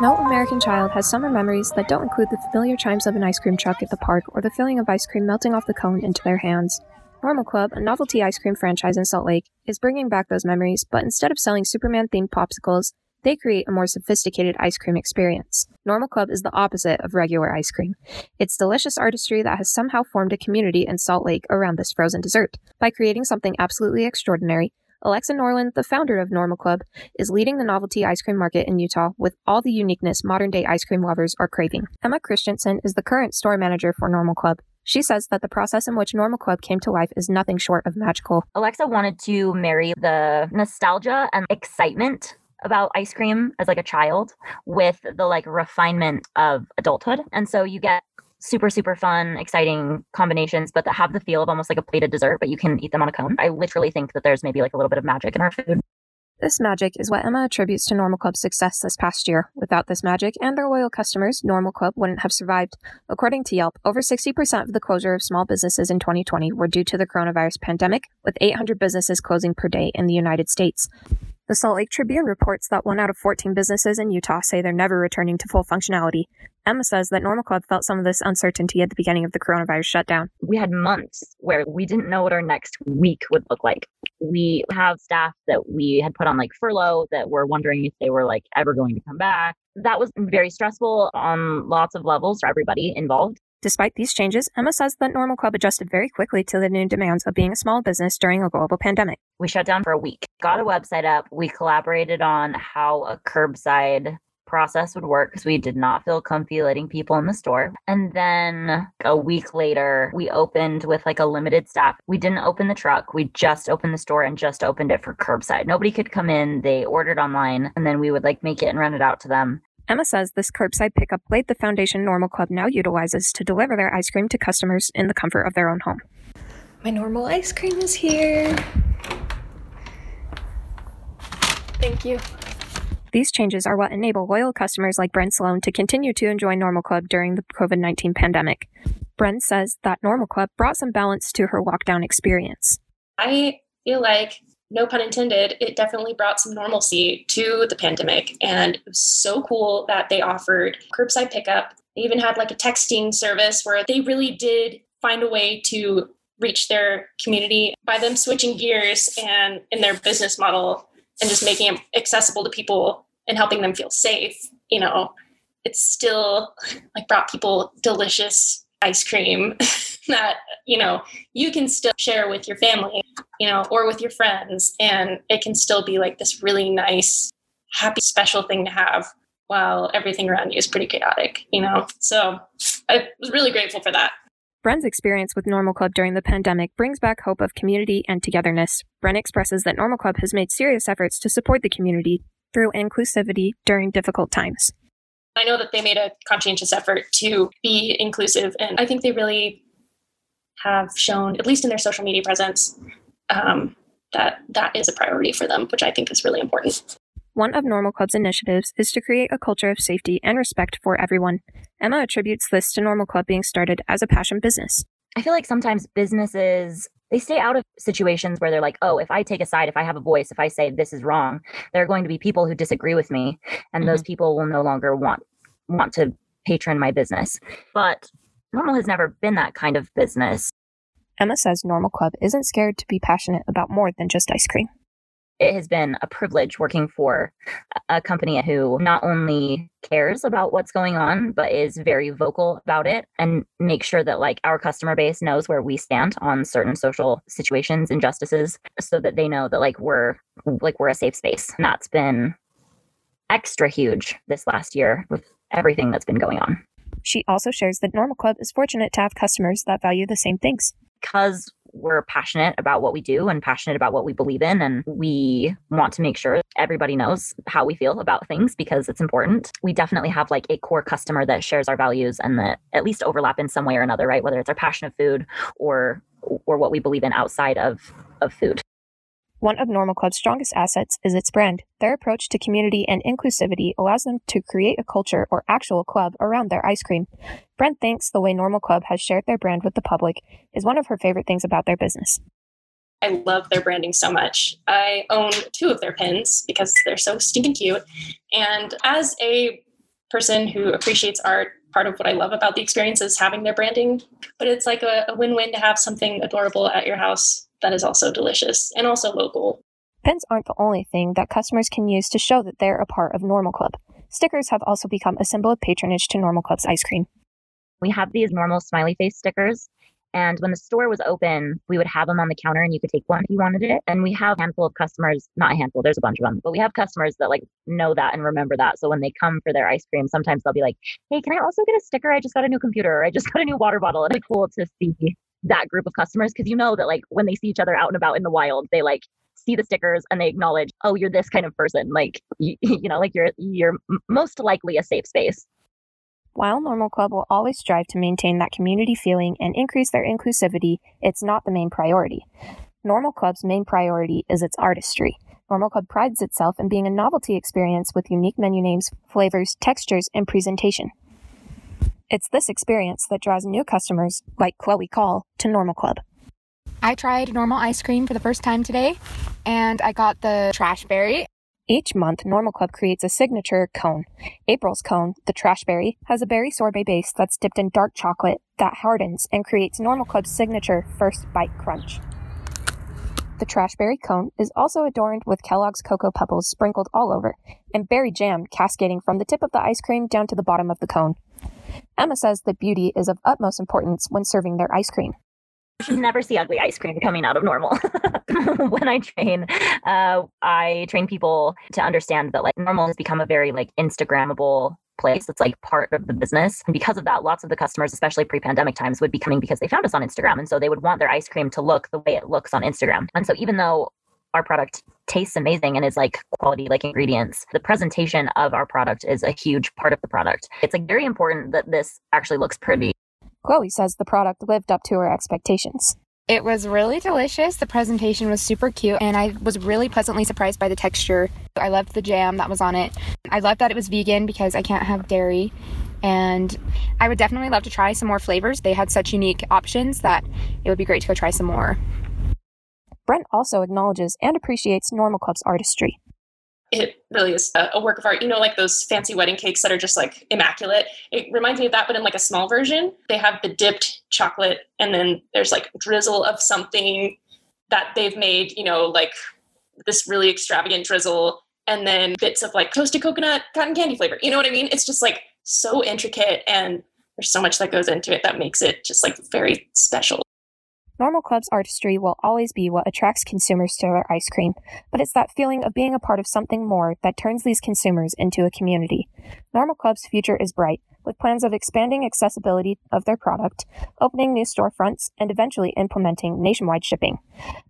No American child has summer memories that don't include the familiar chimes of an ice cream truck at the park or the feeling of ice cream melting off the cone into their hands. Normal Club, a novelty ice cream franchise in Salt Lake, is bringing back those memories, but instead of selling Superman themed popsicles, they create a more sophisticated ice cream experience. Normal Club is the opposite of regular ice cream. It's delicious artistry that has somehow formed a community in Salt Lake around this frozen dessert. By creating something absolutely extraordinary, Alexa Norlin, the founder of Normal Club, is leading the novelty ice cream market in Utah with all the uniqueness modern day ice cream lovers are craving. Emma Christensen is the current store manager for Normal Club. She says that the process in which Normal Club came to life is nothing short of magical. Alexa wanted to marry the nostalgia and excitement about ice cream as like a child with the like refinement of adulthood. And so you get super super fun exciting combinations but that have the feel of almost like a plated dessert but you can eat them on a cone i literally think that there's maybe like a little bit of magic in our food this magic is what Emma attributes to Normal Club's success this past year. Without this magic and their loyal customers, Normal Club wouldn't have survived. According to Yelp, over 60% of the closure of small businesses in 2020 were due to the coronavirus pandemic, with 800 businesses closing per day in the United States. The Salt Lake Tribune reports that one out of 14 businesses in Utah say they're never returning to full functionality. Emma says that Normal Club felt some of this uncertainty at the beginning of the coronavirus shutdown. We had months where we didn't know what our next week would look like. We have staff that we had put on like furlough that were wondering if they were like ever going to come back. That was very stressful on lots of levels for everybody involved. Despite these changes, Emma says that Normal Club adjusted very quickly to the new demands of being a small business during a global pandemic. We shut down for a week, got a website up. We collaborated on how a curbside process would work because we did not feel comfy letting people in the store. And then a week later, we opened with like a limited staff. We didn't open the truck, we just opened the store and just opened it for curbside. Nobody could come in. They ordered online and then we would like make it and run it out to them. Emma says this curbside pickup laid the foundation Normal Club now utilizes to deliver their ice cream to customers in the comfort of their own home. My normal ice cream is here. Thank you. These changes are what enable loyal customers like Brent Sloan to continue to enjoy Normal Club during the COVID 19 pandemic. Brent says that Normal Club brought some balance to her lockdown experience. I feel like no pun intended, it definitely brought some normalcy to the pandemic. And it was so cool that they offered curbside pickup. They even had like a texting service where they really did find a way to reach their community by them switching gears and in their business model and just making it accessible to people and helping them feel safe. You know, it's still like brought people delicious ice cream that you know you can still share with your family you know or with your friends and it can still be like this really nice happy special thing to have while everything around you is pretty chaotic you know so i was really grateful for that Bren's experience with Normal Club during the pandemic brings back hope of community and togetherness. Bren expresses that Normal Club has made serious efforts to support the community through inclusivity during difficult times. I know that they made a conscientious effort to be inclusive, and I think they really have shown, at least in their social media presence, um, that that is a priority for them, which I think is really important. One of Normal Club's initiatives is to create a culture of safety and respect for everyone. Emma attributes this to Normal Club being started as a passion business. I feel like sometimes businesses they stay out of situations where they're like, oh, if I take a side, if I have a voice, if I say this is wrong, there are going to be people who disagree with me, and mm-hmm. those people will no longer want want to patron my business. But Normal has never been that kind of business. Emma says Normal Club isn't scared to be passionate about more than just ice cream. It has been a privilege working for a company who not only cares about what's going on but is very vocal about it and make sure that like our customer base knows where we stand on certain social situations and injustices so that they know that like we're like we're a safe space. And that's been extra huge this last year with everything that's been going on. She also shares that normal club is fortunate to have customers that value the same things because we're passionate about what we do and passionate about what we believe in. And we want to make sure everybody knows how we feel about things because it's important. We definitely have like a core customer that shares our values and that at least overlap in some way or another, right? Whether it's our passion of food or or what we believe in outside of of food. One of Normal Club's strongest assets is its brand. Their approach to community and inclusivity allows them to create a culture or actual club around their ice cream. Brent thinks the way Normal Club has shared their brand with the public is one of her favorite things about their business. I love their branding so much. I own two of their pins because they're so stinking cute. And as a person who appreciates art, part of what I love about the experience is having their branding. But it's like a, a win win to have something adorable at your house that is also delicious and also local. Pins aren't the only thing that customers can use to show that they're a part of Normal Club. Stickers have also become a symbol of patronage to Normal Club's ice cream. We have these normal smiley face stickers. And when the store was open, we would have them on the counter and you could take one if you wanted it. And we have a handful of customers, not a handful, there's a bunch of them, but we have customers that like know that and remember that. So when they come for their ice cream, sometimes they'll be like, hey, can I also get a sticker? I just got a new computer or I just got a new water bottle. It'd cool to see that group of customers because you know that like when they see each other out and about in the wild, they like see the stickers and they acknowledge, oh, you're this kind of person. Like, you, you know, like you're, you're most likely a safe space. While Normal Club will always strive to maintain that community feeling and increase their inclusivity, it's not the main priority. Normal Club's main priority is its artistry. Normal Club prides itself in being a novelty experience with unique menu names, flavors, textures, and presentation. It's this experience that draws new customers, like Chloe Call, to Normal Club. I tried normal ice cream for the first time today, and I got the trash berry. Each month, Normal Club creates a signature cone. April's cone, the trash berry, has a berry sorbet base that's dipped in dark chocolate that hardens and creates Normal Club's signature first bite crunch. The trash berry cone is also adorned with Kellogg's Cocoa Pebbles sprinkled all over, and berry jam cascading from the tip of the ice cream down to the bottom of the cone. Emma says that beauty is of utmost importance when serving their ice cream. You should never see ugly ice cream coming out of normal. when I train, uh, I train people to understand that like normal has become a very like Instagrammable place. It's like part of the business. And because of that, lots of the customers, especially pre-pandemic times, would be coming because they found us on Instagram. And so they would want their ice cream to look the way it looks on Instagram. And so even though our product tastes amazing and is like quality like ingredients the presentation of our product is a huge part of the product it's like very important that this actually looks pretty Chloe says the product lived up to her expectations. It was really delicious. The presentation was super cute, and I was really pleasantly surprised by the texture. I loved the jam that was on it. I loved that it was vegan because I can't have dairy. And I would definitely love to try some more flavors. They had such unique options that it would be great to go try some more. Brent also acknowledges and appreciates Normal Club's artistry it really is a, work of art. You know, like those fancy wedding cakes that are just like immaculate. It reminds me of that, but in like a small version. They have the dipped chocolate, and then there's like drizzle of something that they've made, you know, like this really extravagant drizzle, and then bits of like toasted coconut cotton candy flavor. You know what I mean? It's just like so intricate, and there's so much that goes into it that makes it just like very special. Normal Club's artistry will always be what attracts consumers to their ice cream, but it's that feeling of being a part of something more that turns these consumers into a community. Normal Club's future is bright, with plans of expanding accessibility of their product, opening new storefronts, and eventually implementing nationwide shipping.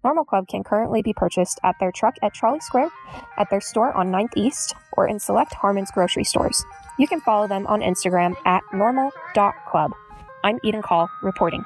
Normal Club can currently be purchased at their truck at Trolley Square, at their store on 9th East, or in select Harmon's grocery stores. You can follow them on Instagram at normal.club. I'm Eden Call, reporting.